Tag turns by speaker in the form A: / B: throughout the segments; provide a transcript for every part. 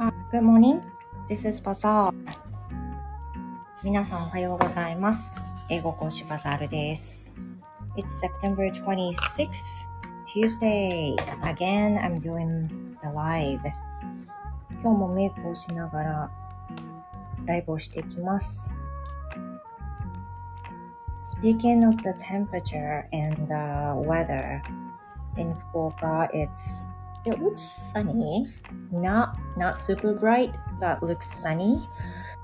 A: Good morning. This is Bazaar. 皆さんおはようございます。英語講師バザールです。It's September 26th, Tuesday. Again, I'm doing the live. 今日もメイクをしながらライブをしていきます。Speaking of the temperature and the weather, in Fukuoka, it's it looks sunny, not not super bright, but looks sunny,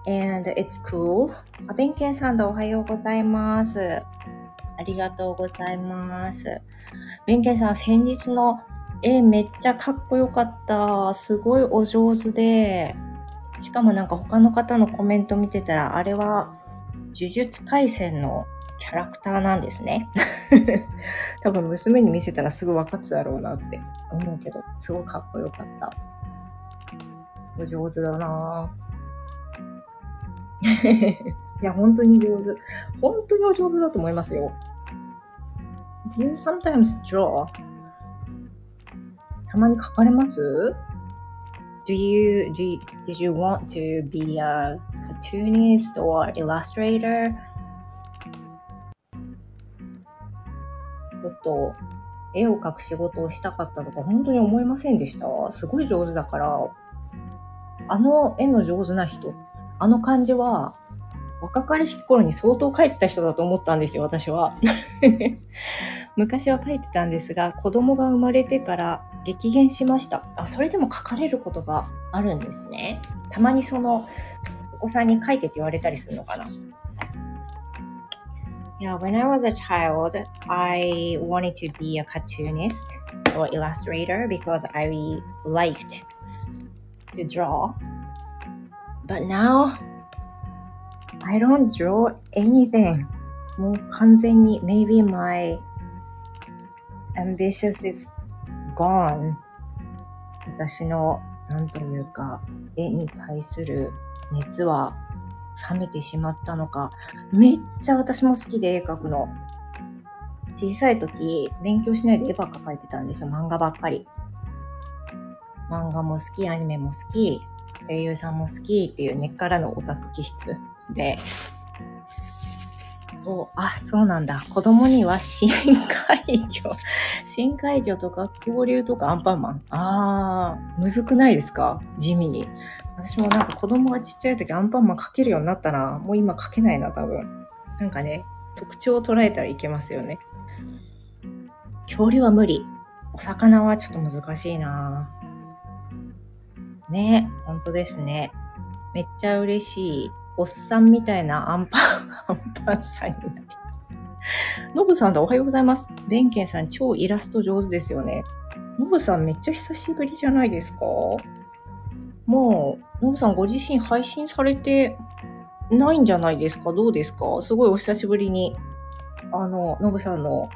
A: and it's cool. あ、弁慶さんだ、おはようございます。ありがとうございます。弁慶さん、先日の絵めっちゃかっこよかった。すごいお上手で、しかもなんか他の方のコメント見てたら、あれは呪術廻戦のキャラクターなんですね。多分娘に見せたらすぐ分かってただろうなって思うけど、すごいかっこよかった。お上手だなぁ。いや、本当に上手。本当にお上手だと思いますよ。Do you sometimes draw? たまに描かれます？Do you, do you, did you want to be a cartoonist or illustrator? ちょっと絵を描く仕事をしたかったとか本当に思いませんでしたすごい上手だから、あの絵の上手な人、あの感じは若かりしき頃に相当描いてた人だと思ったんですよ、私は。昔は描いてたんですが、子供が生まれてから激減しました。あ、それでも描かれることがあるんですね。たまにその、お子さんに描いてって言われたりするのかな。Yeah, when I was a child, I wanted to be a cartoonist or illustrator because I liked to draw. But now, I don't draw anything. もう完全に maybe my ambitious is gone. 私の、なんというか、絵に対する熱は 冷めてしまったのか、めっちゃ私も好きで絵描くの。小さい時、勉強しないで絵ばっか描いてたんですよ。漫画ばっかり。漫画も好き、アニメも好き、声優さんも好きっていう根っからのオタク気質 で。そう、あ、そうなんだ。子供には深海魚、深海魚とか恐竜とかアンパンマン。あー、むずくないですか？地味に。私もなんか子供がちっちゃい時アンパンマン描けるようになったな。もう今描けないな、多分。なんかね、特徴を捉えたらいけますよね。恐竜は無理。お魚はちょっと難しいな。ね、本当ですね。めっちゃ嬉しい。おっさんみたいなアンパン、アンパンさんになる。ノブさんだ、おはようございます。ベンケンさん、超イラスト上手ですよね。ノブさん、めっちゃ久しぶりじゃないですかもう、ノブさんご自身配信されてないんじゃないですか？どうですか？すごいお久しぶりに、あの、ノブさんの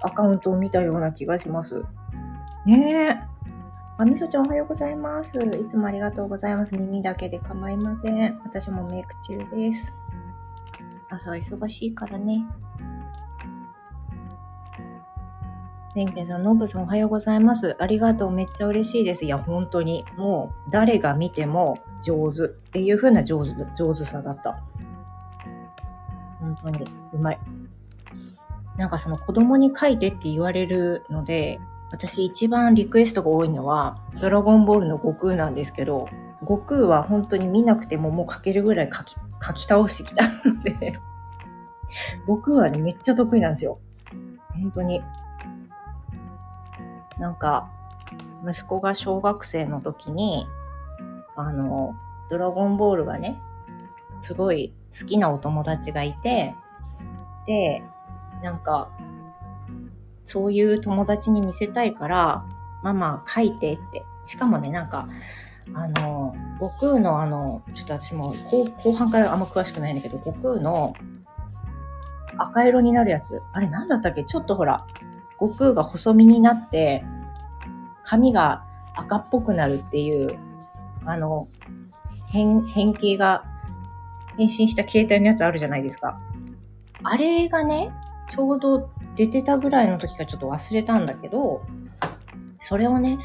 A: アカウントを見たような気がします。ねえ。あ、みそちゃんおはようございます。いつもありがとうございます。耳だけで構いません。私もメイク中です。朝は忙しいからね。ねんけんさん、のぶさんおはようございます。ありがとう。めっちゃ嬉しいです。いや、本当に。もう、誰が見ても上手っていう風な上手、上手さだった。本当に、うまい。なんかその子供に書いてって言われるので、私一番リクエストが多いのは、ドラゴンボールの悟空なんですけど、悟空は本当に見なくてももう書けるぐらい書き、書き倒してきたので、悟空はね、めっちゃ得意なんですよ。本当に。なんか、息子が小学生の時に、あの、ドラゴンボールがね、すごい好きなお友達がいて、で、なんか、そういう友達に見せたいから、ママ書いてって。しかもね、なんか、あの、悟空のあの、ちょっと私も後後半からあんま詳しくないんだけど、悟空の赤色になるやつ。あれなんだったっけ？ちょっとほら、悟空が細身になって、髪が赤っぽくなるっていう、あの、変、変形が、変身した携帯のやつあるじゃないですか。あれがね、ちょうど出てたぐらいの時かちょっと忘れたんだけど、それをね、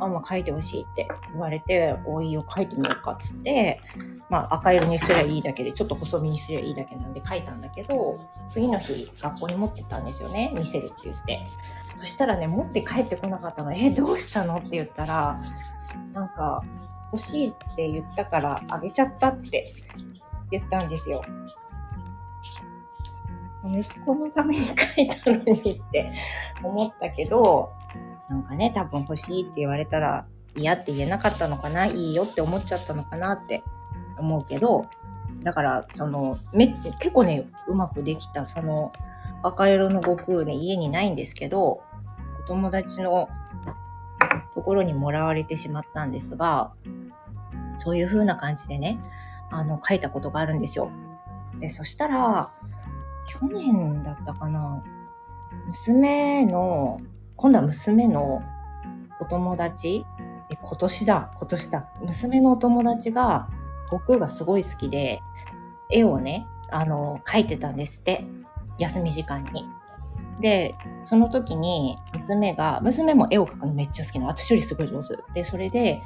A: あ、まあ、書いてほしいって言われて、おいいよ、書いてみようかっつって、まあ、赤色にすりゃいいだけで、ちょっと細身にすりゃいいだけなんで書いたんだけど、次の日、学校に持ってったんですよね。見せるって言って。そしたらね、持って帰ってこなかったの。え、どうしたのって言ったら、なんか、欲しいって言ったからあげちゃったって言ったんですよ。息子のために書いたのにって思ったけど、なんかね、多分欲しいって言われたら嫌って言えなかったのかないいよって思っちゃったのかなって思うけど、だから、その、め、結構ね、うまくできた、その、赤色の悟空ね、家にないんですけど、お友達のところにもらわれてしまったんですが、そういう風な感じでね、あの、書いたことがあるんですよ。で、そしたら、去年だったかな、娘の今度は娘のお友達、え、今年だ、今年だ。娘のお友達が、悟空がすごい好きで、絵をね、あの、描いてたんですって。休み時間に。で、その時に娘が、娘も絵を描くのめっちゃ好きな私よりすごい上手。で、それで、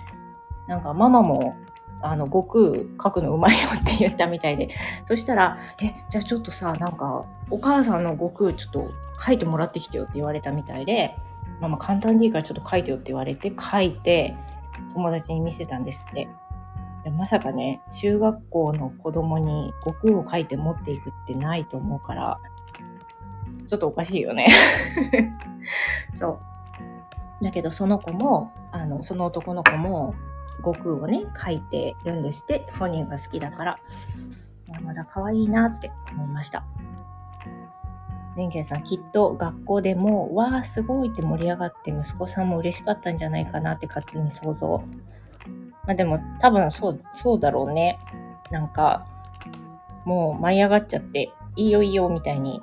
A: なんかママも、あの、悟空描くのうまいよって言ったみたいで。そしたら、え、じゃあちょっとさ、なんか、お母さんの悟空ちょっと書いてもらってきてよって言われたみたいで、まあまあ簡単でいいからちょっと書いてよって言われて書いて友達に見せたんですって。でまさかね、中学校の子供に悟空を書いて持っていくってないと思うから、ちょっとおかしいよね そう。だけどその子も、あの、その男の子も悟空をね、書いてるんですって、本人が好きだから、まだ可愛いなって思いました。弁慶さんきっと学校でも、わあ、すごいって盛り上がって息子さんも嬉しかったんじゃないかなって勝手に想像。まあでも多分そう、そうだろうね。なんか、もう舞い上がっちゃって、いいよいいよみたいに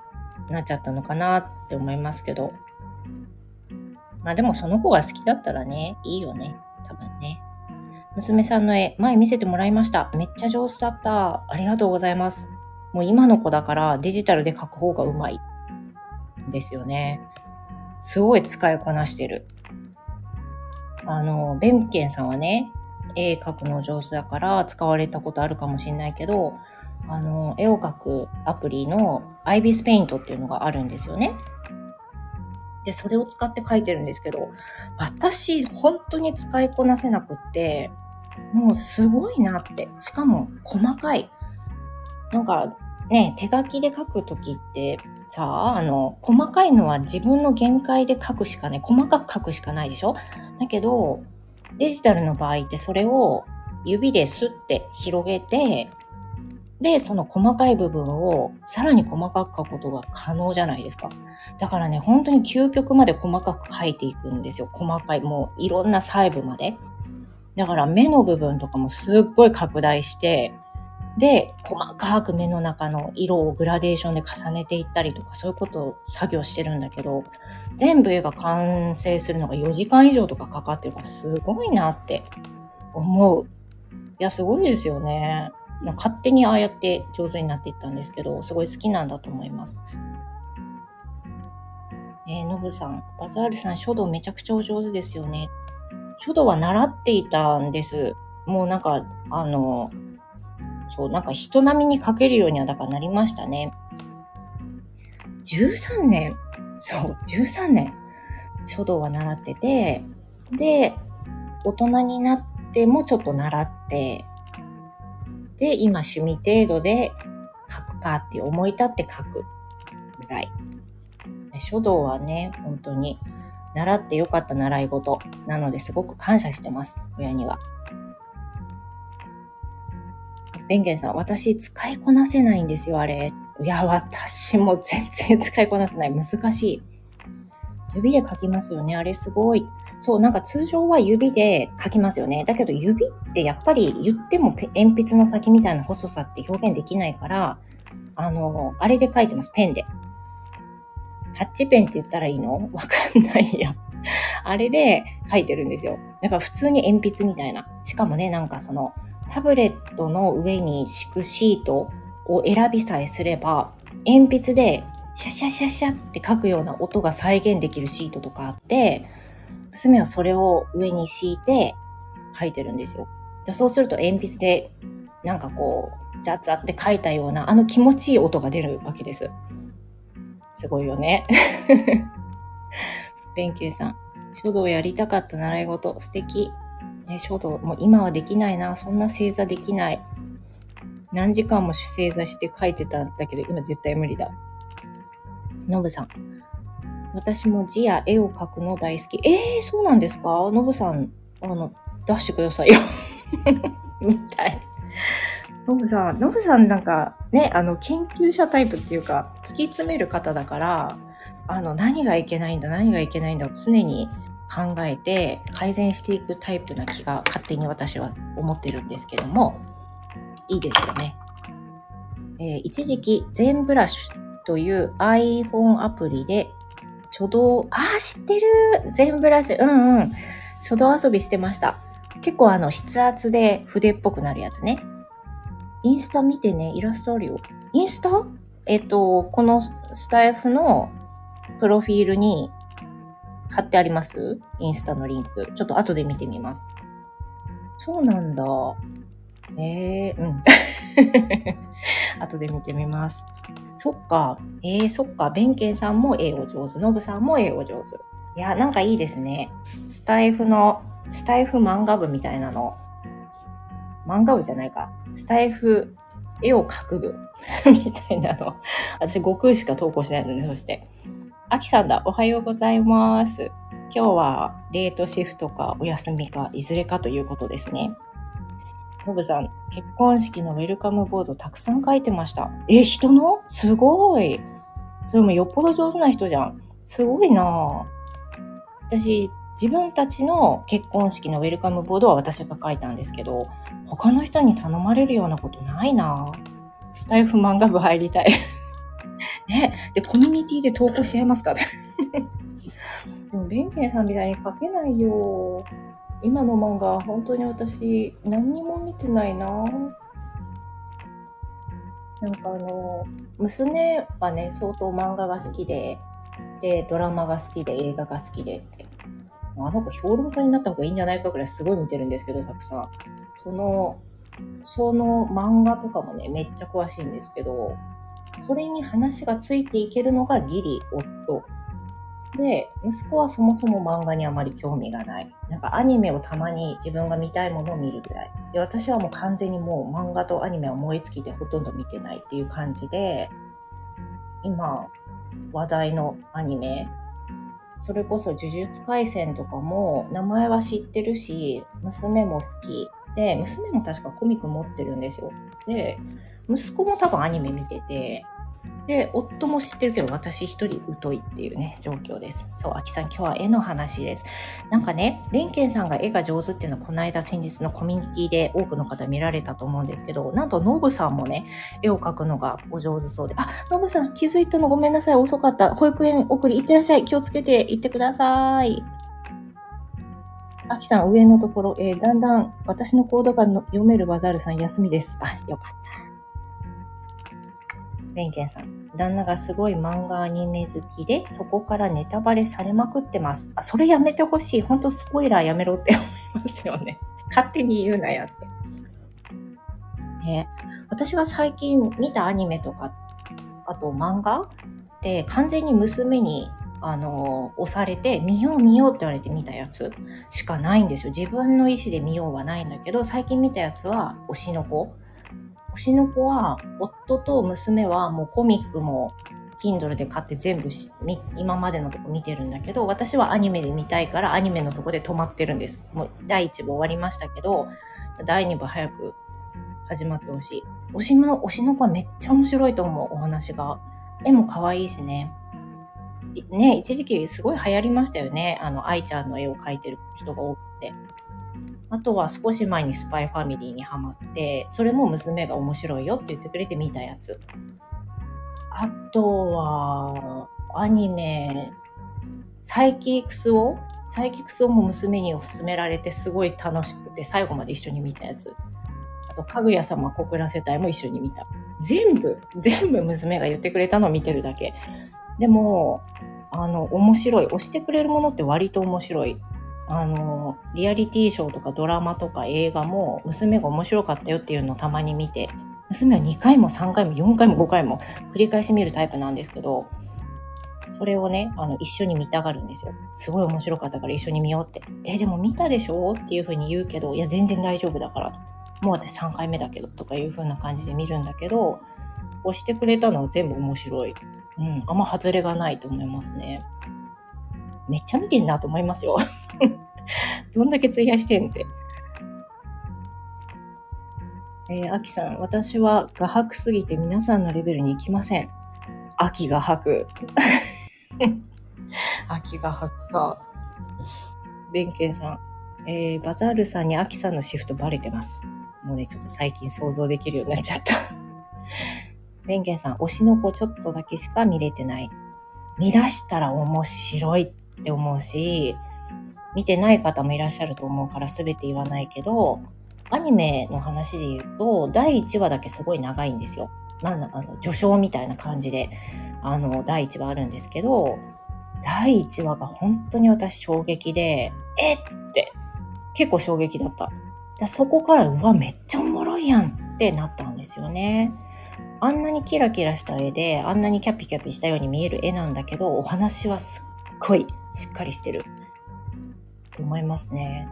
A: なっちゃったのかなって思いますけど。まあでもその子が好きだったらね、いいよね。多分ね。娘さんの絵、前見せてもらいました。めっちゃ上手だった。ありがとうございます。もう今の子だからデジタルで描く方がうまい。ですよね。すごい使いこなしてる。あの、ベンケンさんはね、絵描くの上手だから使われたことあるかもしれないけど、あの、絵を描くアプリのアイビスペイントっていうのがあるんですよね。で、それを使って描いてるんですけど、私、本当に使いこなせなくって、もうすごいなって。しかも、細かい。なんか、ね、手書きで書くときってさあ、あの、細かいのは自分の限界で書くしかない。細かく書くしかないでしょ？だけど、デジタルの場合ってそれを指でスッて広げて、で、その細かい部分をさらに細かく書くことが可能じゃないですか。だからね、本当に究極まで細かく書いていくんですよ。細かい、もういろんな細部まで。だから目の部分とかもすっごい拡大して、で、細かく目の中の色をグラデーションで重ねていったりとか、そういうことを作業してるんだけど、全部絵が完成するのが4時間以上とかかかってるから、すごいなって思う。いや、すごいですよね。勝手にああやって上手になっていったんですけど、すごい好きなんだと思います。えー、のぶさん、バザールさん、書道めちゃくちゃお上手ですよね。書道は習っていたんです。もうなんか、あの、そう、なんか人並みに書けるようにはだからなりましたね。13年そう、13年書道は習ってて、で、大人になってもちょっと習って、で、今趣味程度で書くかって思い立って書くぐらい。書道はね、本当に習ってよかった習い事なのですごく感謝してます、親には。弁ンさん、私使いこなせないんですよ、あれ。いや、私も全然使いこなせない。難しい。指で書きますよね。あれすごい。そう、なんか通常は指で書きますよね。だけど指ってやっぱり言っても鉛筆の先みたいな細さって表現できないから、あの、あれで書いてます。ペンで。タッチペンって言ったらいいの？わかんないや。あれで書いてるんですよ。だから普通に鉛筆みたいな。しかもね、なんかその、タブレットの上に敷くシートを選びさえすれば、鉛筆でシャシャシャシャって書くような音が再現できるシートとかあって、娘はそれを上に敷いて書いてるんですよ。でそうすると鉛筆でなんかこう、ザッザって書いたような、あの気持ちいい音が出るわけです。すごいよね。弁慶さん。書道やりたかった習い事、素敵。ね、書道、もう今はできないな。そんな正座できない。何時間も正座して書いてたんだけど、今絶対無理だ。のぶさん。私も字や絵を描くの大好き。えー、そうなんですか？のぶさん、あの、出してくださいよ。みたい。のぶさん、のぶさんなんかね、あの、研究者タイプっていうか、突き詰める方だから、あの、何がいけないんだ、何がいけないんだ常に考えて改善していくタイプな気が勝手に私は思ってるんですけども、いいですよね。えー、一時期、全ブラシュという iPhone アプリで書道、ああ、知ってる全ブラシュ。うんうん。書道遊びしてました。結構あの、筆圧で筆っぽくなるやつね。インスタ見てね、イラストあるよ。インスタ？えっと、このスタイフのプロフィールに貼ってあります？インスタのリンク。ちょっと後で見てみます。そうなんだ。ええー、うん。後で見てみます。そっか。ええー、そっか。弁慶さんも英語上手。ノブさんも英語上手。いや、なんかいいですね。スタイフの、スタイフ漫画部みたいなの。漫画部じゃないか。スタイフ絵を描く部 みたいなの。私、悟空しか投稿しないので、そして。あきさんだ。おはようございます。今日はレートシフトかお休みかいずれかということですね。のぶさん、結婚式のウェルカムボードたくさん書いてました。え、人の？すごい。それもよっぽど上手な人じゃん。すごいな私、自分たちの結婚式のウェルカムボードは私が書いたんですけど、他の人に頼まれるようなことないなスタイフ漫画部入りたい。ね。で、コミュニティで投稿し合いますか でも、弁慶さんみたいに書けないよ。今の漫画、本当に私、何にも見てないな。なんかあの、娘はね、相当漫画が好きで、で、ドラマが好きで、映画が好きでって。あの子評論家になった方がいいんじゃないかぐらいすごい見てるんですけど、たくさん。その、その漫画とかもね、めっちゃ詳しいんですけど、それに話がついていけるのがギリ夫。で、息子はそもそも漫画にあまり興味がない。なんかアニメをたまに自分が見たいものを見るぐらい。で、私はもう完全にもう漫画とアニメは燃え尽きてほとんど見てないっていう感じで、今、話題のアニメ、それこそ呪術廻戦とかも名前は知ってるし、娘も好き。で、娘も確かコミック持ってるんですよ。で、息子も多分アニメ見てて、で、夫も知ってるけど、私一人疎いっていうね、状況です。そう、秋さん、今日は絵の話です。なんかね、弁慶さんが絵が上手っていうのは、この間先日のコミュニティで多くの方見られたと思うんですけど、なんと、ノブさんもね、絵を描くのがお上手そうで、あ、ノブさん、気づいたのごめんなさい、遅かった。保育園送り行ってらっしゃい。気をつけて行ってください。あきさん、上のところ、えー、だんだん私のコードが読めるバザールさん休みです。あ、よかった。弁慶さん。旦那がすごい漫画アニメ好きで、そこからネタバレされまくってます。あ、それやめてほしい。ほんとスポイラーやめろって思いますよね。勝手に言うなやって。ね、私が最近見たアニメとか、あと漫画って完全に娘にあの、押されて、見よう見ようって言われて見たやつしかないんですよ。自分の意思で見ようはないんだけど、最近見たやつは推しの子。推しの子は、夫と娘はもうコミックも Kindle で買って全部今までのとこ見てるんだけど、私はアニメで見たいからアニメのとこで止まってるんです。もう第1部終わりましたけど、第2部早く始まってほしい。推しの、推しの子はめっちゃ面白いと思う、お話が。絵も可愛いしね。ね、一時期すごい流行りましたよね。あの、愛ちゃんの絵を描いてる人が多くて。あとは少し前にスパイファミリーにハマって、それも娘が面白いよって言ってくれて見たやつ。あとは、アニメ、サイキックスをサイキックスをも娘にお勧められてすごい楽しくて最後まで一緒に見たやつ。あと、かぐや様小倉世帯も一緒に見た。全部、全部娘が言ってくれたのを見てるだけ。でも、あの、面白い。押してくれるものって割と面白い。あの、リアリティショーとかドラマとか映画も娘が面白かったよっていうのをたまに見て、娘は2回も3回も4回も5回も繰り返し見るタイプなんですけど、それをね、あの、一緒に見たがるんですよ。すごい面白かったから一緒に見ようって。え、でも見たでしょっていう風に言うけど、いや、全然大丈夫だから。もう私3回目だけど、とかいう風な感じで見るんだけど、押してくれたのは全部面白い。うん、あんま外れがないと思いますね。めっちゃ見てんなと思いますよ。どんだけ費やしてんって。えー、アキさん、私は画伯すぎて皆さんのレベルに行きません。秋が吐く。秋が吐くか。ベンケンさん、えー、バザールさんに秋さんのシフトバレてます。もうね、ちょっと最近想像できるようになっちゃった。ベンケンさん、推しの子ちょっとだけしか見れてない。見出したら面白いっって思うし、見てない方もいらっしゃると思うから全て言わないけど、アニメの話で言うと、第1話だけすごい長いんですよ。まあ、あの、序章みたいな感じで、あの、第1話あるんですけど、第1話が本当に私衝撃で、えって、結構衝撃だった。だそこから、うわ、めっちゃおもろいやんってなったんですよね。あんなにキラキラした絵で、あんなにキャピキャピしたように見える絵なんだけど、お話はすっごいしっかりしてる。と思いますね。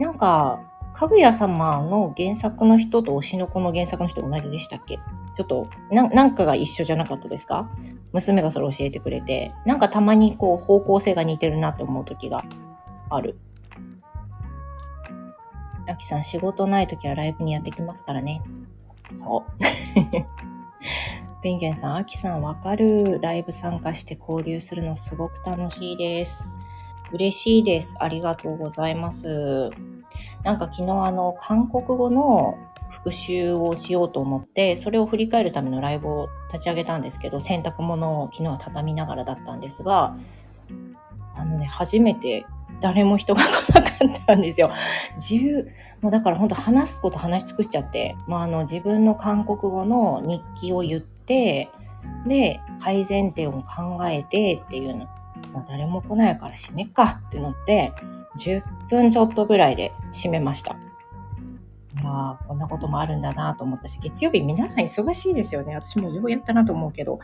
A: なんか、かぐや様の原作の人と推しの子の原作の人同じでしたっけ？ちょっと、な、なんかが一緒じゃなかったですか？娘がそれ教えてくれて、なんかたまにこう方向性が似てるなって思う時がある。あきさん、仕事ない時はライブにやってきますからね。そう。ペンゲンさん、あきさんわかる。ライブ参加して交流するのすごく楽しいです。嬉しいです。ありがとうございます。なんか昨日あの、韓国語の復習をしようと思って、それを振り返るためのライブを立ち上げたんですけど、洗濯物を昨日は畳みながらだったんですが、あのね、初めて誰も人が来なかったんですよ。自由、もうだから本当話すこと話し尽くしちゃって、まあ、あの自分の韓国語の日記を言って、で、改善点を考えてっていうの、まあ、誰も来ないから閉めっかってなって、10分ちょっとぐらいで閉めました。まあ、こんなこともあるんだなと思ったし、月曜日皆さん忙しいですよね。私もようやったなと思うけど、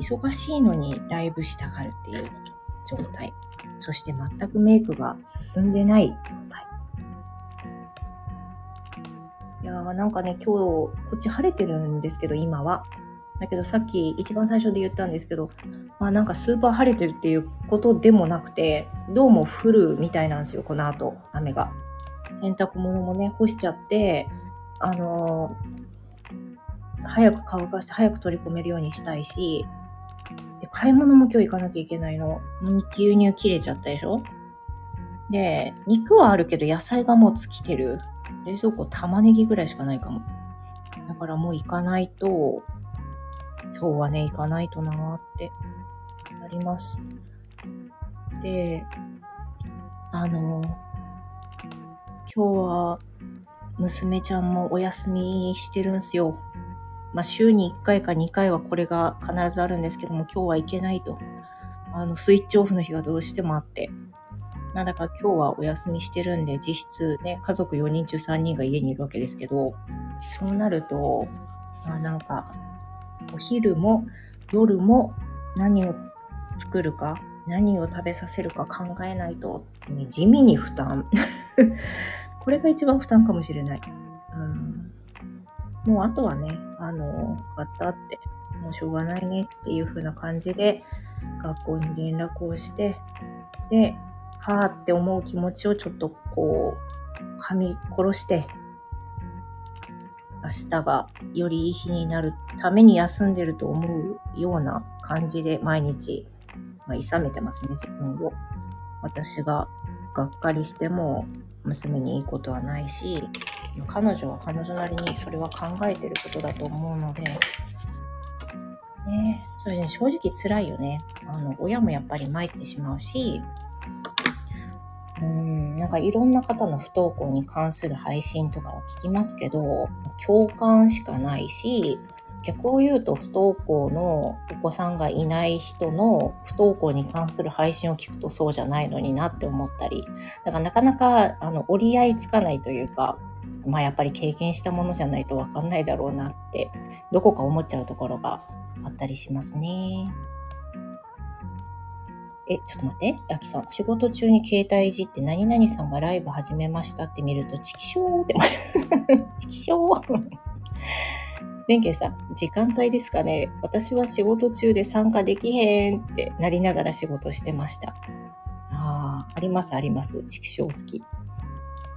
A: 忙しいのにライブしたがるっていう状態。そして全くメイクが進んでない状態。いやーなんかね、今日、こっち晴れてるんですけど、今は。だけどさっき一番最初で言ったんですけど、まあなんかスーパー晴れてるっていうことでもなくて、どうも降るみたいなんですよ、この後、雨が。洗濯物もね、干しちゃって、あのー、早く乾かして早く取り込めるようにしたいし、で買い物も今日行かなきゃいけないの。牛乳切れちゃったでしょ？で、肉はあるけど野菜がもう尽きてる。冷蔵庫玉ねぎぐらいしかないかも。だからもう行かないと、今日はね、行かないとなーってなります。で、あの、今日は娘ちゃんもお休みしてるんすよ。まあ、週に1回か2回はこれが必ずあるんですけども、今日は行けないと。あの、スイッチオフの日がどうしてもあって。なんだか今日はお休みしてるんで、実質ね、家族4人中3人が家にいるわけですけど、そうなると、まあなんか、お昼も夜も何を作るか、何を食べさせるか考えないと、ね、地味に負担。これが一番負担かもしれない。うんもうあとはね、あの、買ったって、もうしょうがないねっていう風な感じで、学校に連絡をして、で、はぁって思う気持ちをちょっとこう、噛み殺して、明日がよりいい日になるために休んでると思うような感じで毎日、まあ、勇めてますね、自分を。私ががっかりしても娘にいいことはないし、彼女は彼女なりにそれは考えてることだと思うので、ね、それね、正直辛いよね。あの、親もやっぱり参ってしまうし、うん、なんかいろんな方の不登校に関する配信とかは聞きますけど、共感しかないし、逆を言うと不登校のお子さんがいない人の不登校に関する配信を聞くとそうじゃないのになって思ったり、だからなかなかあの折り合いつかないというか、まあやっぱり経験したものじゃないとわかんないだろうなって、どこか思っちゃうところがあったりしますね。え、ちょっと待って。あきさん、仕事中に携帯いじって何々さんがライブ始めましたって見ると、チキショーって、チキショー弁慶さん、時間帯ですかね私は仕事中で参加できへんってなりながら仕事してました。ああ、ありますあります。畜生好き。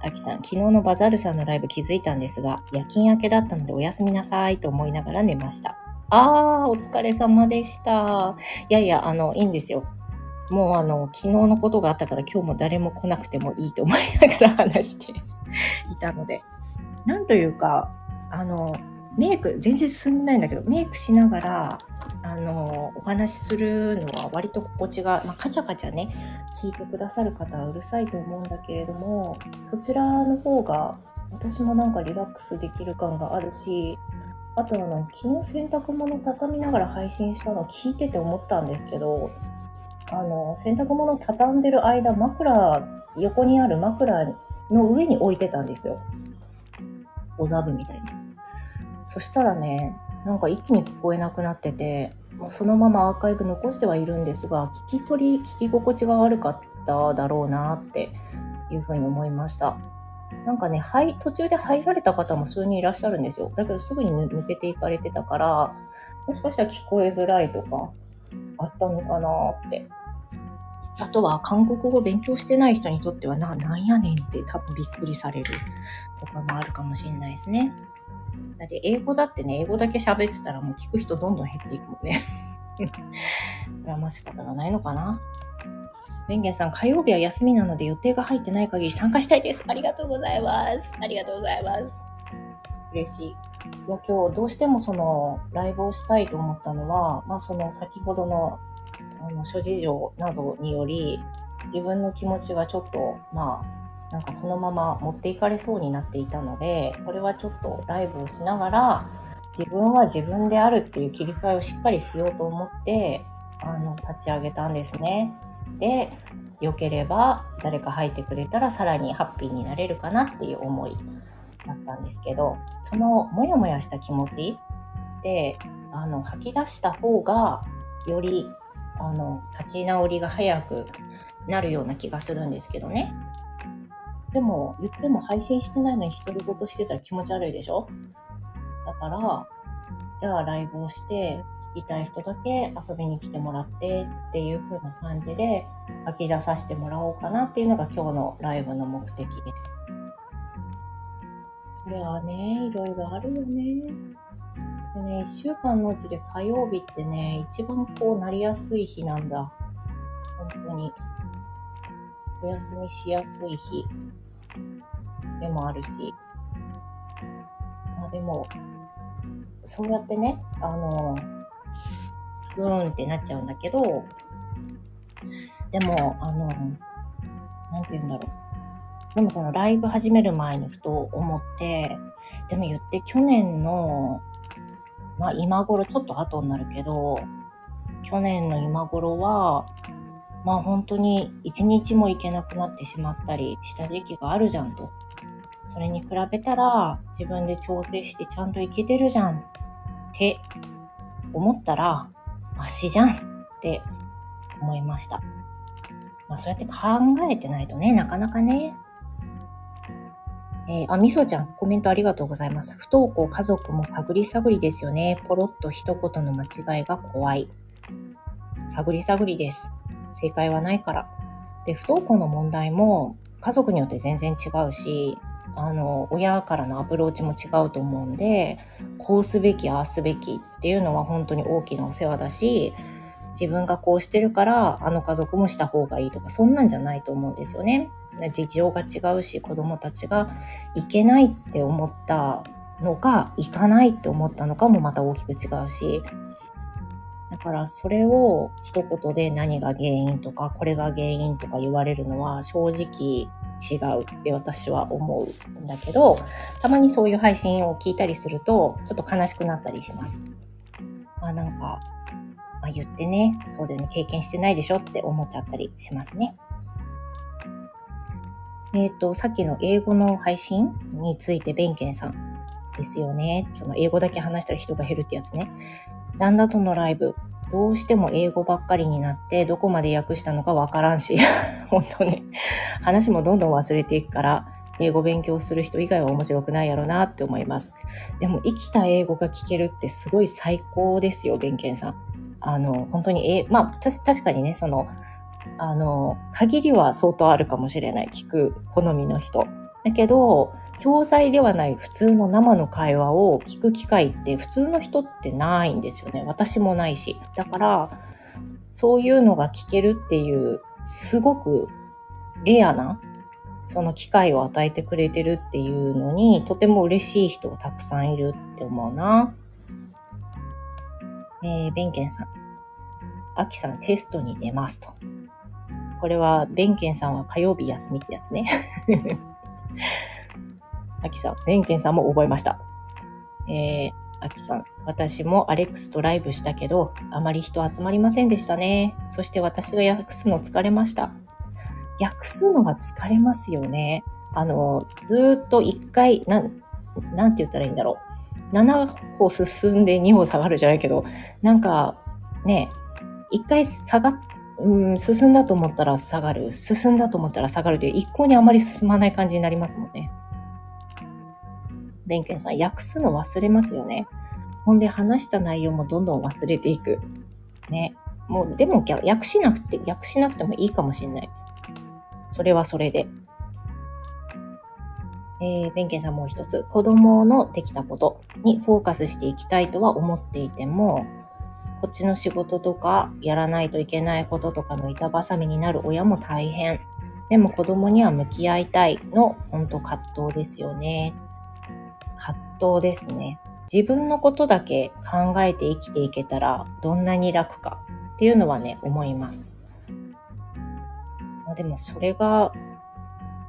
A: あきさん、昨日のバザールさんのライブ気づいたんですが、夜勤明けだったのでおやすみなさいと思いながら寝ました。ああ、お疲れ様でした。いやいや、あの、いいんですよ。もうあの、昨日のことがあったから今日も誰も来なくてもいいと思いながら話して いたので。なんというか、あの、メイク、全然進んでないんだけど、メイクしながら、あの、お話しするのは割と心地が、まあ、カチャカチャね、聞いてくださる方はうるさいと思うんだけれども、そちらの方が私もなんかリラックスできる感があるし、あとあの、昨日洗濯物畳みながら配信したの聞いてて思ったんですけど、あの、洗濯物畳んでる間、枕、横にある枕の上に置いてたんですよ。お座布みたいに。そしたらね、なんか一気に聞こえなくなってて、もうそのままアーカイブ残してはいるんですが、聞き取り、聞き心地が悪かっただろうなっていうふうに思いました。なんかね、はい、途中で入られた方も数人いらっしゃるんですよ。だけどすぐに抜けていかれてたから、もしかしたら聞こえづらいとか、あったのかなって。あとは韓国語勉強してない人にとってはな、なんやねんって多分びっくりされるとかもあるかもしれないですね。だって英語だってね、英語だけ喋ってたらもう聞く人どんどん減っていくもんね。これはまあ仕方がないのかな。弁ンさん、火曜日は休みなので予定が入ってない限り参加したいです。ありがとうございます。ありがとうございます。嬉しい。いや、今日どうしてもそのライブをしたいと思ったのは、まあその先ほどのあの諸事情などにより、自分の気持ちがちょっと、まあ、なんかそのまま持っていかれそうになっていたので、これはちょっとライブをしながら、自分は自分であるっていう切り替えをしっかりしようと思って、あの、立ち上げたんですね。で、良ければ誰か入ってくれたらさらにハッピーになれるかなっていう思いだったんですけど、そのモヤモヤした気持ちで、あの、吐き出した方が、より、あの、立ち直りが早くなるような気がするんですけどね。でも、言っても配信してないのに独り言してたら気持ち悪いでしょ？だから、じゃあライブをして、聞きたい人だけ遊びに来てもらってっていう風な感じで吐き出させてもらおうかなっていうのが今日のライブの目的です。それはね、いろいろあるよね。でね、一週間のうちで火曜日ってね、一番こうなりやすい日なんだ。本当に。お休みしやすい日でもあるし、まあでも、そうやってね、あの、うーんってなっちゃうんだけど、でも、あの、なんて言うんだろう。でもそのライブ始める前にふと思って、でも言って去年の、まあ今頃ちょっと後になるけど、去年の今頃は、まあ本当に一日も行けなくなってしまったりした時期があるじゃんと。それに比べたら自分で調整してちゃんといけてるじゃんって思ったらマシじゃんって思いました。まあそうやって考えてないとね、なかなかね。えー、あ、みそちゃん、コメントありがとうございます。不登校家族も探り探りですよね。ポロッと一言の間違いが怖い。探り探りです。正解はないから。で、不登校の問題も家族によって全然違うし、あの、親からのアプローチも違うと思うんで、こうすべき、ああすべきっていうのは本当に大きなお世話だし、自分がこうしてるから、あの家族もした方がいいとか、そんなんじゃないと思うんですよね。事情が違うし、子供たちがいけないって思ったのか、行かないって思ったのかもまた大きく違うし、だからそれを一言で何が原因とか、これが原因とか言われるのは正直違うって私は思うんだけど、たまにそういう配信を聞いたりすると、ちょっと悲しくなったりします。まあなんか、まあ、言ってね、そうだよね、経験してないでしょって思っちゃったりしますね。えっ、ー、と、さっきの英語の配信について、弁慶さんですよね。その英語だけ話したら人が減るってやつね。旦那とのライブ、どうしても英語ばっかりになって、どこまで訳したのかわからんし、本当ね、話もどんどん忘れていくから、英語勉強する人以外は面白くないやろなって思います。でも生きた英語が聞けるってすごい最高ですよ、弁慶さん。あの、本当に、え、まあ、確かにね、その、あの、限りは相当あるかもしれない。聞く好みの人。だけど、教材ではない普通の生の会話を聞く機会って普通の人ってないんですよね。私もないし。だから、そういうのが聞けるっていう、すごくレアな、その機会を与えてくれてるっていうのに、とても嬉しい人がたくさんいるって思うな。えー、ベンケンさん。アキさんテストに出ますと。これは、ベンケンさんは火曜日休みってやつね。アキさん、ベンケンさんも覚えました。えー、アキさん、私もアレックスとライブしたけど、あまり人集まりませんでしたね。そして私が訳すの疲れました。訳すのは疲れますよね。あの、ずっと一回、なん、なんて言ったらいいんだろう。7歩進んで2歩下がるじゃないけど、なんか、ね、一回下がっうん、進んだと思ったら下がる。進んだと思ったら下がるという一向にあまり進まない感じになりますもんね。弁慶さん、訳すの忘れますよね。ほんで話した内容もどんどん忘れていく。ね。もう、でも訳しなくて、訳しなくてもいいかもしんない。それはそれで。えー、弁慶さんもう一つ。子供のできたことにフォーカスしていきたいとは思っていても、こっちの仕事とか、やらないといけないこととかの板挟みになる親も大変。でも子供には向き合いたいの、ほんと葛藤ですよね。葛藤ですね。自分のことだけ考えて生きていけたら、どんなに楽かっていうのはね、思います。まあ、でもそれが、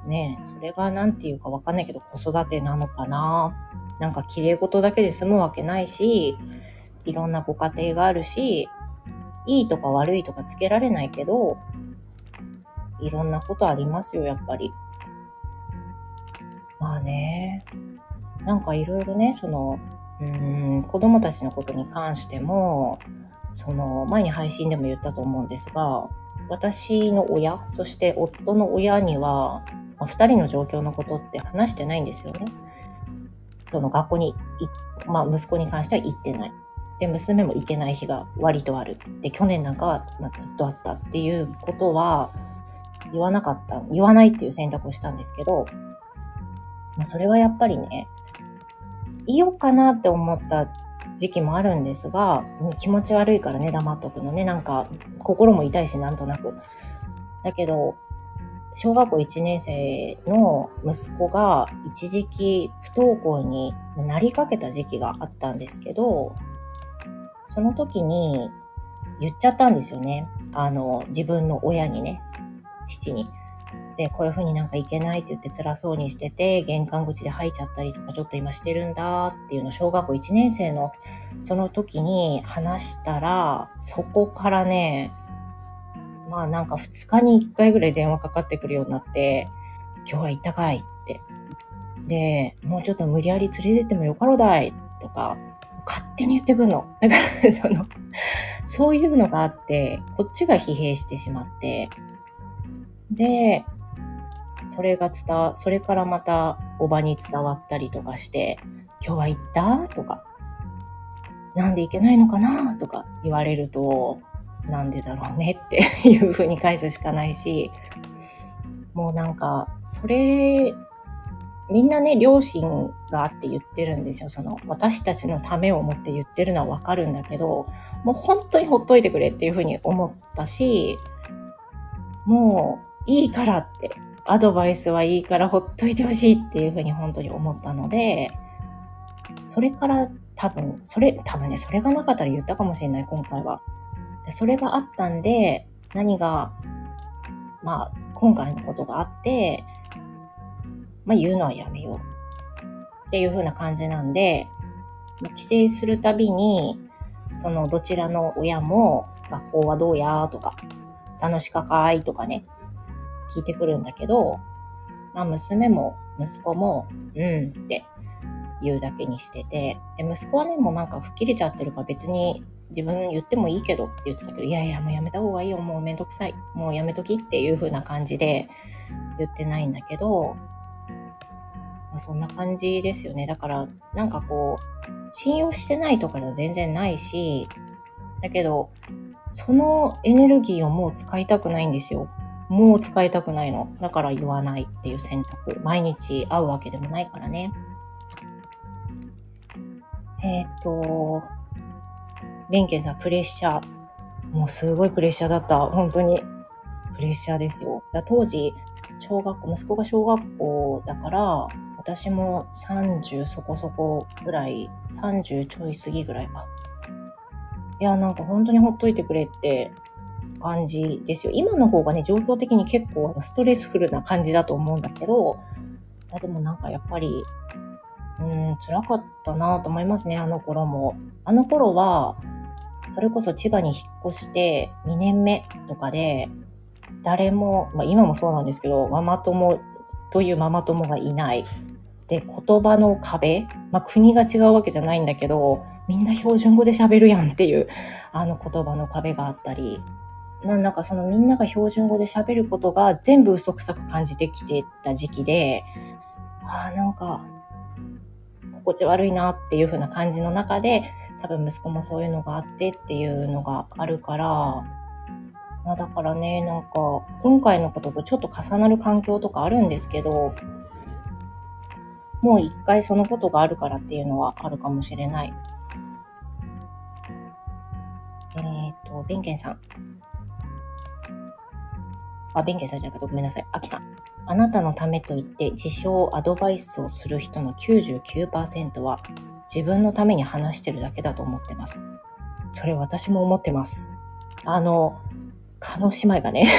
A: ね、それが何て言うかわかんないけど子育てなのかな。なんか綺麗事だけで済むわけないし、いろんなご家庭があるし、いいとか悪いとかつけられないけど、いろんなことありますよ、やっぱり。まあね、なんかいろいろね、その、うーん、子供たちのことに関しても、その、前に配信でも言ったと思うんですが、私の親、そして夫の親には、まあ、二人の状況のことって話してないんですよね。その学校に、まあ息子に関しては行ってない。で、娘も行けない日が割とある。で、去年なんかは、まあ、ずっとあったっていうことは言わなかった、言わないっていう選択をしたんですけど、まあ、それはやっぱりね、言おうかなって思った時期もあるんですが、気持ち悪いからね、黙っとくのね。なんか、心も痛いし、なんとなく。だけど、小学校1年生の息子が一時期不登校になりかけた時期があったんですけど、その時に言っちゃったんですよね。あの、自分の親にね、父に。で、こういう風になんかいけないって言って辛そうにしてて、玄関口で吐いちゃったりとかちょっと今してるんだっていうの小学校1年生のその時に話したら、そこからね、まあなんか2日に1回ぐらい電話かかってくるようになって、今日は行ったかいって。で、もうちょっと無理やり連れてってもよかろうだいとか、手に言ってくんの。だからその、そういうのがあって、こっちが疲弊してしまって、で、それが伝わ、それからまたおばに伝わったりとかして、今日は行った？とか、なんで行けないのかな？とか言われると、なんでだろうねって いうふうに返すしかないし、もうなんか、それみんなね、両親があって言ってるんですよ。その、私たちのためを思って言ってるのはわかるんだけど、もう本当にほっといてくれっていうふうに思ったし、もういいからって、アドバイスはいいからほっといてほしいっていうふうに本当に思ったので、それから多分、それ、多分ね、それがなかったら言ったかもしれない、今回は。でそれがあったんで、何が、まあ、今回のことがあって、まあ言うのはやめよう。っていう風な感じなんで、帰省するたびに、そのどちらの親も学校はどうやとか、楽しかかいとかね、聞いてくるんだけど、まあ娘も息子も、うんって言うだけにしてて、で息子はね、もうなんか吹っ切れちゃってるから別に自分言ってもいいけどって言ってたけど、いやいやもうやめた方がいいよ、もうめんどくさい、もうやめときっていう風な感じで言ってないんだけど、まあ、そんな感じですよね。だから、なんかこう、信用してないとかじゃ全然ないし、だけど、そのエネルギーをもう使いたくないんですよ。もう使いたくないの。だから言わないっていう選択。毎日会うわけでもないからね。えっ、と、ベンケンさん、プレッシャー。もうすごいプレッシャーだった。本当に。プレッシャーですよ。だ当時、小学校、息子が小学校だから、私も30そこそこぐらい、30ちょい過ぎぐらいか。いや、なんか本当にほっといてくれって感じですよ。今の方がね、状況的に結構ストレスフルな感じだと思うんだけど、でもなんかやっぱり、うん、辛かったなと思いますね、あの頃も。あの頃は、それこそ千葉に引っ越して2年目とかで、誰も、まあ今もそうなんですけど、ママ友というママ友がいない。で、言葉の壁、まあ国が違うわけじゃないんだけど、みんな標準語で喋るやんっていう、あの言葉の壁があったり、なんかそのみんなが標準語で喋ることが全部嘘くさく感じてきてた時期で、ああ、なんか、心地悪いなっていう風な感じの中で、多分息子もそういうのがあってっていうのがあるから、まあだからね、なんか、今回のこととちょっと重なる環境とかあるんですけど、もう一回そのことがあるからっていうのはあるかもしれない。えっ、ー、と、弁慶さん。あ、弁慶さんじゃなくてごめんなさい。あきさん。あなたのためと言って自称アドバイスをする人の99%は自分のために話してるだけだと思ってます。それ私も思ってます。あの、カノ姉妹がね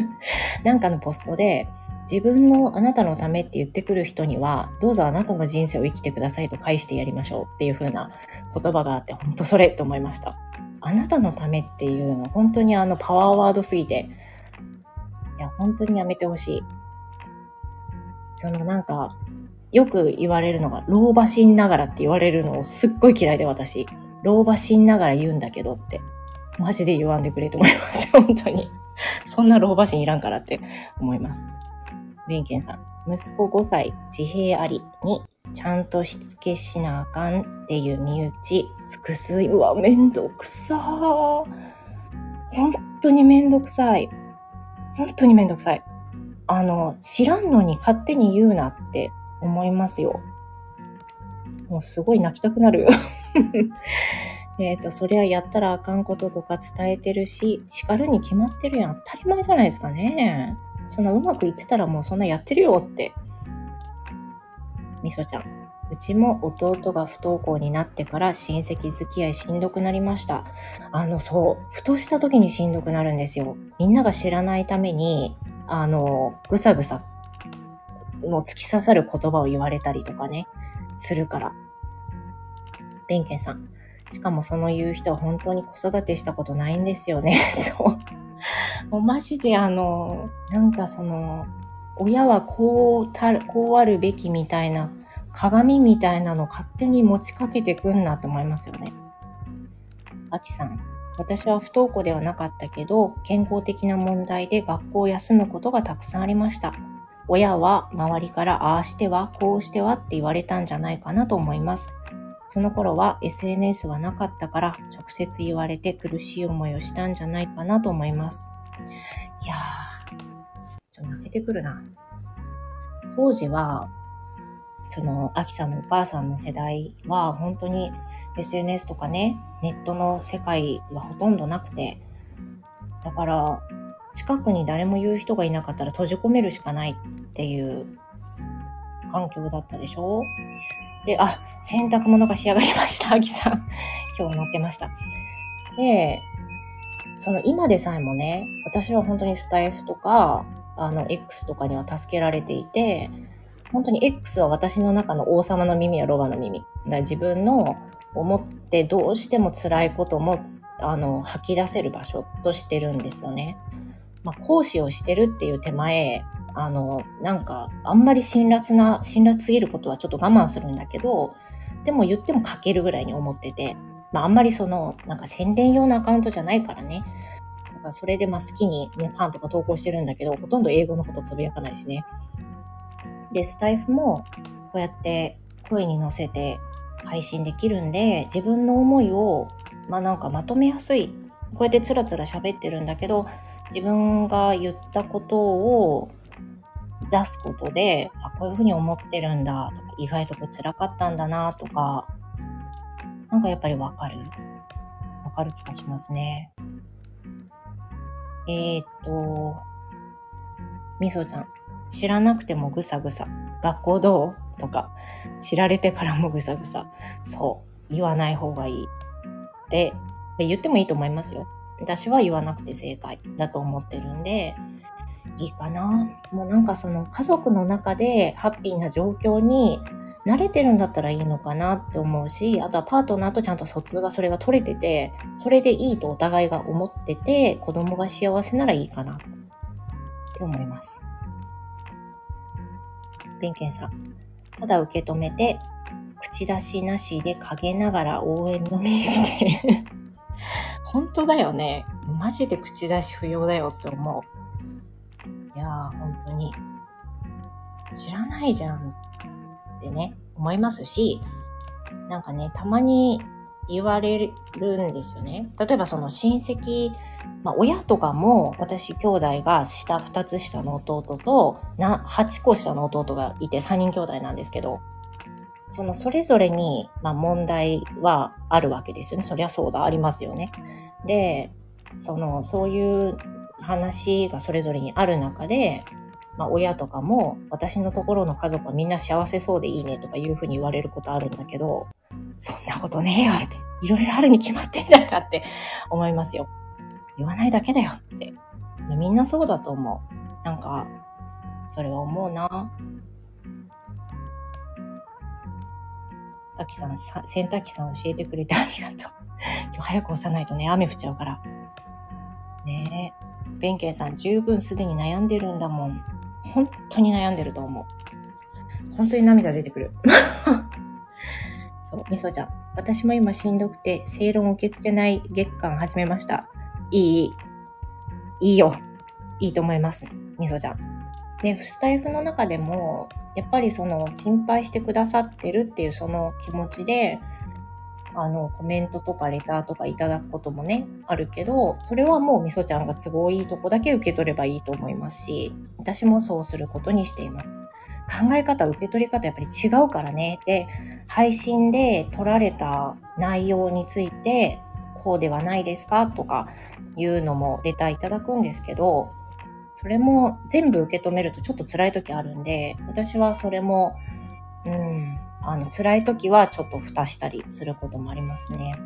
A: なんかのポストで、自分のあなたのためって言ってくる人には、どうぞあなたの人生を生きてくださいと返してやりましょうっていう風な言葉があって、ほんとそれと思いました。あなたのためっていうの、本当にあのパワーワードすぎて、いや、本当にやめてほしい。そのなんか、よく言われるのが、老婆心ながらって言われるのをすっごい嫌いで私。老婆心ながら言うんだけどって。マジで言わんでくれと思います。本当に。そんな老婆心いらんからって思います。ベンケンさん。息子5歳、自閉ありに、ちゃんとしつけしなあかんっていう身内、複数、うわ、めんどくさー。本当にめんどくさい。本当にめんどくさい。あの、知らんのに勝手に言うなって思いますよ。もうすごい泣きたくなる。えっと、そりゃやったらあかんこととか伝えてるし、叱るに決まってるやん。当たり前じゃないですかね。そんなうまくいってたらもうそんなやってるよって。みそちゃん。うちも弟が不登校になってから親戚付き合いしんどくなりました。あの、そう、ふとした時にしんどくなるんですよ。みんなが知らないために、あの、ぐさぐさ、もう突き刺さる言葉を言われたりとかね、するから。ベンケンさん。しかもその言う人は本当に子育てしたことないんですよね。そう。もうマジであの、なんかその、親はこうたる、こうあるべきみたいな鏡みたいなの勝手に持ちかけてくんなと思いますよね。あきさん。私は不登校ではなかったけど、健康的な問題で学校を休むことがたくさんありました。親は周りからああしては、こうしてはって言われたんじゃないかなと思います。その頃は SNS はなかったから直接言われて苦しい思いをしたんじゃないかなと思います。いやー、ちょっと泣けてくるな。当時はその、アキさんのお母さんの世代は、本当に SNS とかね、ネットの世界はほとんどなくて、だから、近くに誰も言う人がいなかったら閉じ込めるしかないっていう環境だったでしょ？で、あ、洗濯物が仕上がりました、アキさん。今日乗ってました。で、その今でさえもね、私は本当にスタイフとか、あの、X とかには助けられていて、本当に X は私の中の王様の耳やロバの耳。だ自分の思ってどうしても辛いことも、あの、吐き出せる場所としてるんですよね。まあ、講師をしてるっていう手前、あの、なんか、あんまり辛辣な、辛辣すぎることはちょっと我慢するんだけど、でも言っても書けるぐらいに思ってて、まあ、あんまりその、なんか宣伝用のアカウントじゃないからね。だからそれでまあ好きにね、パンとか投稿してるんだけど、ほとんど英語のことつぶやかないしね。で、スタイフも、こうやって声に乗せて配信できるんで、自分の思いを、まあなんかまとめやすい。こうやってつらつら喋ってるんだけど、自分が言ったことを出すことで、あ、こういうふうに思ってるんだとか、意外とこう辛かったんだなとか、なんかやっぱりわかる。わかる気がしますね。えー、っと、みそちゃん、知らなくてもぐさぐさ。学校どう？とか、知られてからもぐさぐさ。そう。言わない方がいい。って言ってもいいと思いますよ。私は言わなくて正解だと思ってるんで、いいかな。もうなんかその家族の中でハッピーな状況に慣れてるんだったらいいのかなって思うし、あとはパートナーとちゃんと疎通がそれが取れてて、それでいいとお互いが思ってて、子供が幸せならいいかなって思います。弁慶さん。ただ受け止めて、口出しなしで陰ながら応援の目して本当だよね。マジで口出し不要だよって思う。いやー、本当に。知らないじゃんってね、思いますし、なんかね、たまに言われるんですよね。例えばその親戚、まあ親とかも私兄弟が下2つ下の弟とな8個下の弟がいて3人兄弟なんですけど、そのそれぞれに、まあ、問題はあるわけですよね。そりゃそうだ、ありますよね。で、その、そういう話がそれぞれにある中で、まあ、親とかも、私のところの家族はみんな幸せそうでいいねとかいうふうに言われることあるんだけど、そんなことねえよって、いろいろあるに決まってんじゃんかって思いますよ。言わないだけだよって。みんなそうだと思う。なんか、それは思うな。タキさん、洗濯機さん教えてくれてありがとう。今日早く押さないとね、雨降っちゃうから。弁慶さん、十分すでに悩んでるんだもん。本当に悩んでると思う。本当に涙出てくる。そう、みそちゃん。私も今しんどくて、正論受け付けない月間始めました。いい、いいよ。いいと思います。みそちゃん。で、スタイフの中でも、やっぱりその心配してくださってるっていうその気持ちで、あの、コメントとかレターとかいただくこともね、あるけど、それはもうみそちゃんが都合いいとこだけ受け取ればいいと思いますし、私もそうすることにしています。考え方、受け取り方やっぱり違うからね。で、配信で取られた内容について、こうではないですかとかいうのもレターいただくんですけど、それも全部受け止めるとちょっと辛い時あるんで、私はそれも、うん、あの、辛い時はちょっと蓋したりすることもありますね。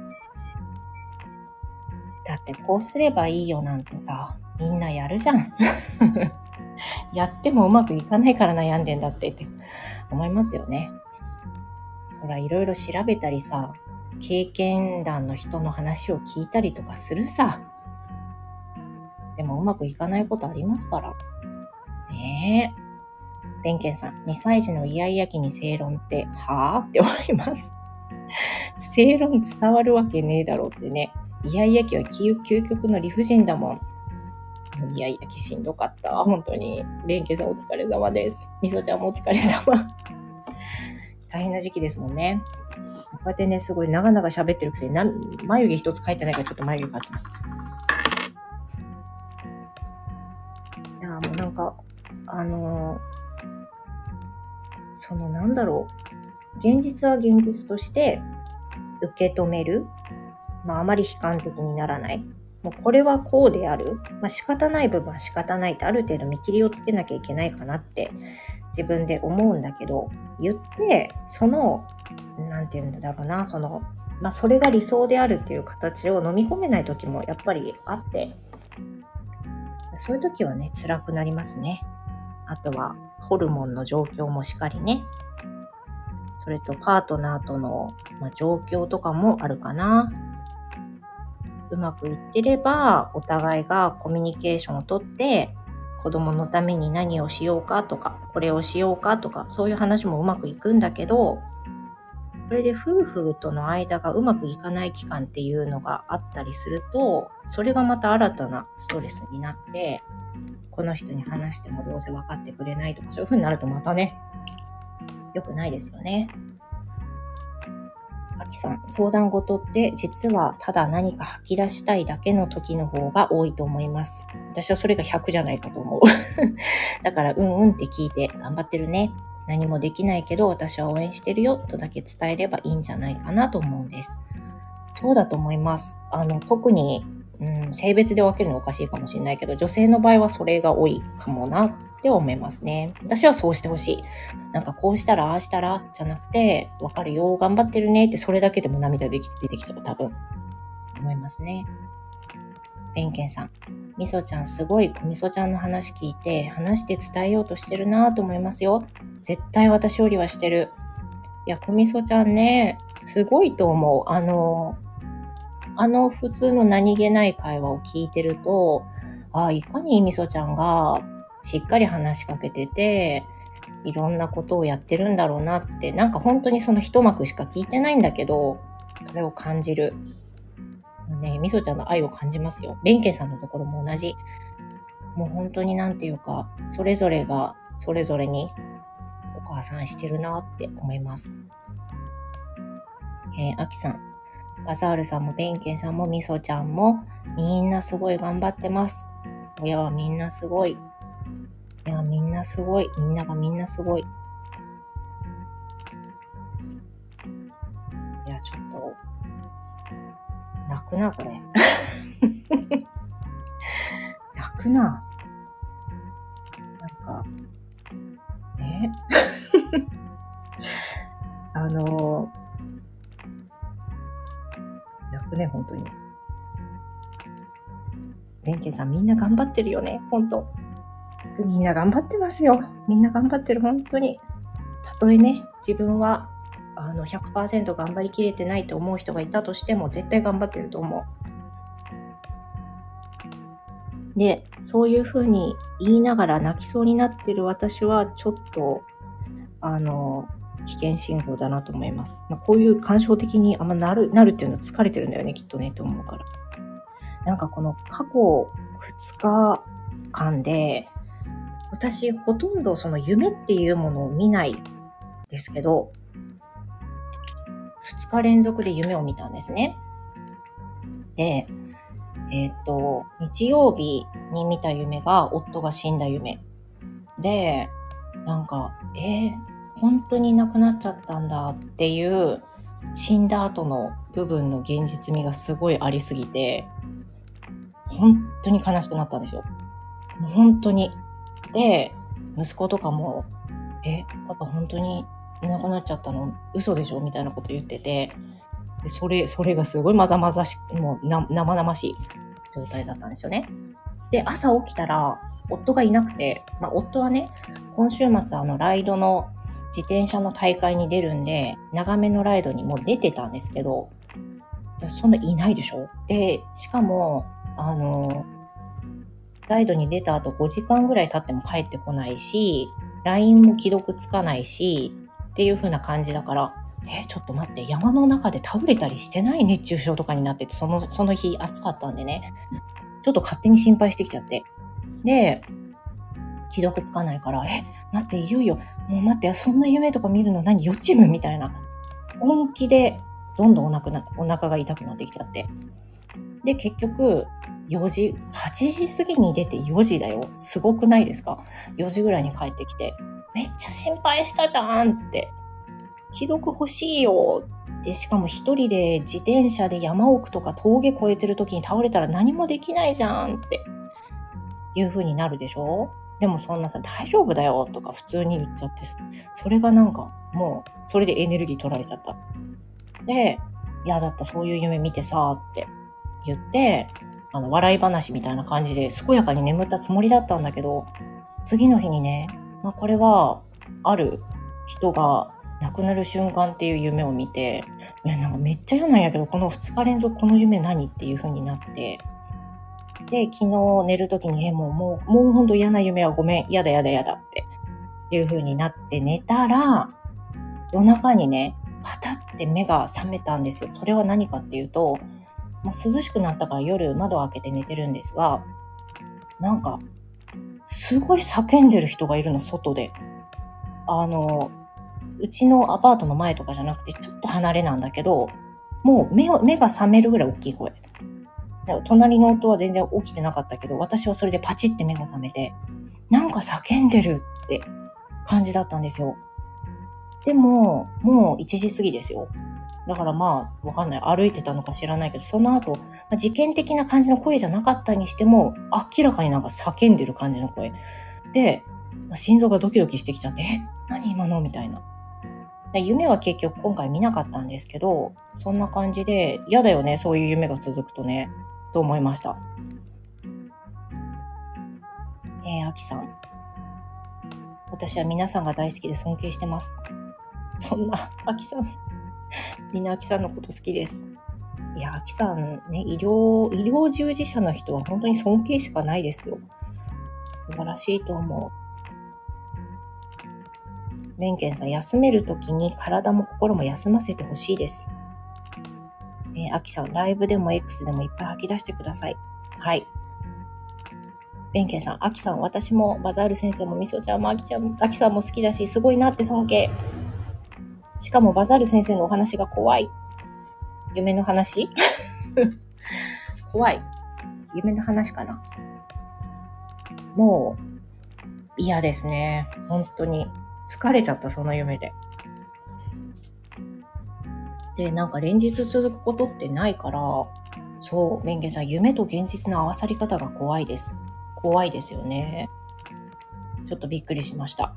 A: だってこうすればいいよなんてさ、みんなやるじゃん。やってもうまくいかないから悩んでんだってって思いますよね。そらいろいろ調べたりさ、経験談の人の話を聞いたりとかするさ。でもうまくいかないことありますから。ねえ。弁慶さん、2歳児のイヤイヤ期に正論って、はぁって思います。正論伝わるわけねえだろうってね。イヤイヤ期は究極の理不尽だもん。イヤイヤ期しんどかった。本当に。弁慶さんお疲れ様です。みそちゃんもお疲れ様。大変な時期ですもんね。こうやってね、すごい長々喋ってるくせに、眉毛一つ描いてないからちょっと眉毛描いてます。いやもうなんか、あのーそのなんだろう、現実は現実として受け止める。まあ、あまり悲観的にならない。もうこれはこうである。まあ、仕方ない部分は仕方ないってある程度見切りをつけなきゃいけないかなって自分で思うんだけど、言って、その、なんて言うんだろうな、その、まあ、それが理想であるっていう形を飲み込めない時もやっぱりあって、そういう時はね、辛くなりますね。あとは、ホルモンの状況もしっかりね。それとパートナーとの、まあ、状況とかもあるかな。うまくいってれば、お互いがコミュニケーションをとって、子供のために何をしようかとか、これをしようかとか、そういう話もうまくいくんだけど、それで夫婦との間がうまくいかない期間っていうのがあったりすると、それがまた新たなストレスになって、この人に話してもどうせ分かってくれないとか、そういう風になるとまたね、良くないですよね。あきさん、相談事って実はただ何か吐き出したいだけの時の方が多いと思います。私はそれが100じゃないかと思う。だから、うんうんって聞いて頑張ってるね。何もできないけど私は応援してるよとだけ伝えればいいんじゃないかなと思うんです。そうだと思います。あの、特に、うん、性別で分けるのおかしいかもしれないけど、女性の場合はそれが多いかもなって思いますね。私はそうしてほしい。なんかこうしたら、ああしたら、じゃなくて、わかるよ、頑張ってるねって、それだけでも涙でき出てきちゃう、多分。思いますね。ペンケンさん。みそちゃんすごい、みそちゃんの話聞いて、話して伝えようとしてるなと思いますよ。絶対私よりはしてる。いや、くみそちゃんね、すごいと思う。あの、あの普通の何気ない会話を聞いてると、ああ、いかにみそちゃんがしっかり話しかけてて、いろんなことをやってるんだろうなって、なんか本当にその一幕しか聞いてないんだけど、それを感じる。ね、みそちゃんの愛を感じますよ。弁慶さんのところも同じ。もう本当になんていうか、それぞれがそれぞれにお母さんしてるなって思います。えー、あきさん。バザールさんもベンケンさんもみそちゃんもみんなすごい頑張ってます。親はみんなすごい。いや、みんなすごい。みんながみんなすごい。いや、ちょっと、泣くな、これ。泣くな。当に。レンさん、みんな頑張ってるよね、本当みんな頑張ってますよ。みんな頑張ってる、本当に。たとえね、自分はあの100%頑張りきれてないと思う人がいたとしても、絶対頑張ってると思う。で、そういうふうに言いながら泣きそうになってる私は、ちょっと、あの、危険信号だなと思います。まあ、こういう感傷的にあんまなる、なるっていうのは疲れてるんだよね、きっとね、と思うから。なんかこの過去2日間で、私ほとんどその夢っていうものを見ないですけど、2日連続で夢を見たんですね。で、えっ、と、日曜日に見た夢が夫が死んだ夢。で、なんか、えー、本当に亡くなっちゃったんだっていう死んだ後の部分の現実味がすごいありすぎて、本当に悲しくなったんですよ。もう本当に。で、息子とかも、え、パパ本当にいなくなっちゃったの？嘘でしょ？みたいなこと言ってて、でそれ、それがすごいまざまざし、もうな生々しい状態だったんですよね。で、朝起きたら、夫がいなくて、まあ、夫はね、今週末あの、ライドの自転車の大会に出るんで、長めのライドにもう出てたんですけど、そんないないでしょ？で、しかも、あの、ライドに出た後5時間ぐらい経っても帰ってこないし、LINE も既読つかないし、っていう風な感じだから、え、ちょっと待って、山の中で倒れたりしてない熱中症とかになってて、その、その日暑かったんでね、ちょっと勝手に心配してきちゃって。で、既読つかないから、え、待って、いよいよ、もう待って、そんな夢とか見るの？何？予知夢みたいな。本気で、どんどんお腹な、お腹が痛くなってきちゃって。で、結局、4時、8時過ぎに出て4時だよ。すごくないですか ?4 時ぐらいに帰ってきて、めっちゃ心配したじゃんって。既読欲しいよ。で、しかも一人で自転車で山奥とか峠越えてる時に倒れたら何もできないじゃんっていう風になるでしょ？でもそんなさ、大丈夫だよとか普通に言っちゃって、それがなんかもう、それでエネルギー取られちゃった。で、嫌だった、そういう夢見てさ、って言って、あの、笑い話みたいな感じで、健やかに眠ったつもりだったんだけど、次の日にね、まあ、これは、ある人が亡くなる瞬間っていう夢を見て、いや、なんかめっちゃ嫌なんやけど、この2日連続この夢何っていう風になって、で、昨日寝る時に、え、もう、もう、もうほんと嫌な夢はごめん、嫌だ嫌だ嫌だっていう風になって寝たら、夜中にね、パタって目が覚めたんですよ。それは何かっていうと、もう涼しくなったから夜窓を開けて寝てるんですが、なんか、すごい叫んでる人がいるの、外で。あの、うちのアパートの前とかじゃなくて、ちょっと離れなんだけど、もう目を目が覚めるぐらい大きい声。隣の音は全然起きてなかったけど、私はそれでパチって目が覚めて、なんか叫んでるって感じだったんですよ。でも、もう1時過ぎですよ。だからまあ、わかんない。歩いてたのか知らないけど、その後、まあ、事件的な感じの声じゃなかったにしても、明らかになんか叫んでる感じの声。で、まあ、心臓がドキドキしてきちゃって、え？何今の？みたいな。夢は結局今回見なかったんですけど、そんな感じで、嫌だよね、そういう夢が続くとね。と思いました。えー、あきさん。私は皆さんが大好きで尊敬してます。そんな、あきさん。みんなあきさんのこと好きです。いや、あきさんね、医療、医療従事者の人は本当に尊敬しかないですよ。素晴らしいと思う。メンケンさん、休めるときに体も心も休ませてほしいです。えー、アキさん、ライブでも X でもいっぱい吐き出してください。はい。ベンケンさん、アキさん、私もバザール先生もみそちゃんもアキちゃん、アキさんも好きだし、すごいなって尊敬。しかもバザール先生のお話が怖い。夢の話？怖い。夢の話かな。もう、嫌ですね。本当に。疲れちゃった、その夢で。で、なんか連日続くことってないから、そう、メンゲさん、夢と現実の合わさり方が怖いです。怖いですよね。ちょっとびっくりしました。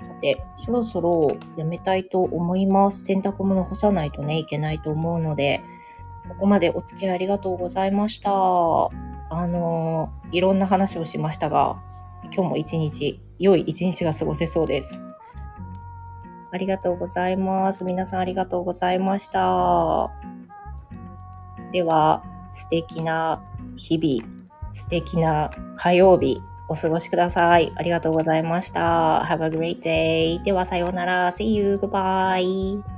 A: さて、そろそろやめたいと思います。洗濯物干さないとね、いけないと思うので、ここまでお付き合いありがとうございました。あのいろんな話をしましたが、今日も一日、良い一日が過ごせそうです。ありがとうございます。皆さんありがとうございました。では、素敵な日々、素敵な火曜日、お過ごしください。ありがとうございました。Have a great day. では、さようなら。See you. Goodbye.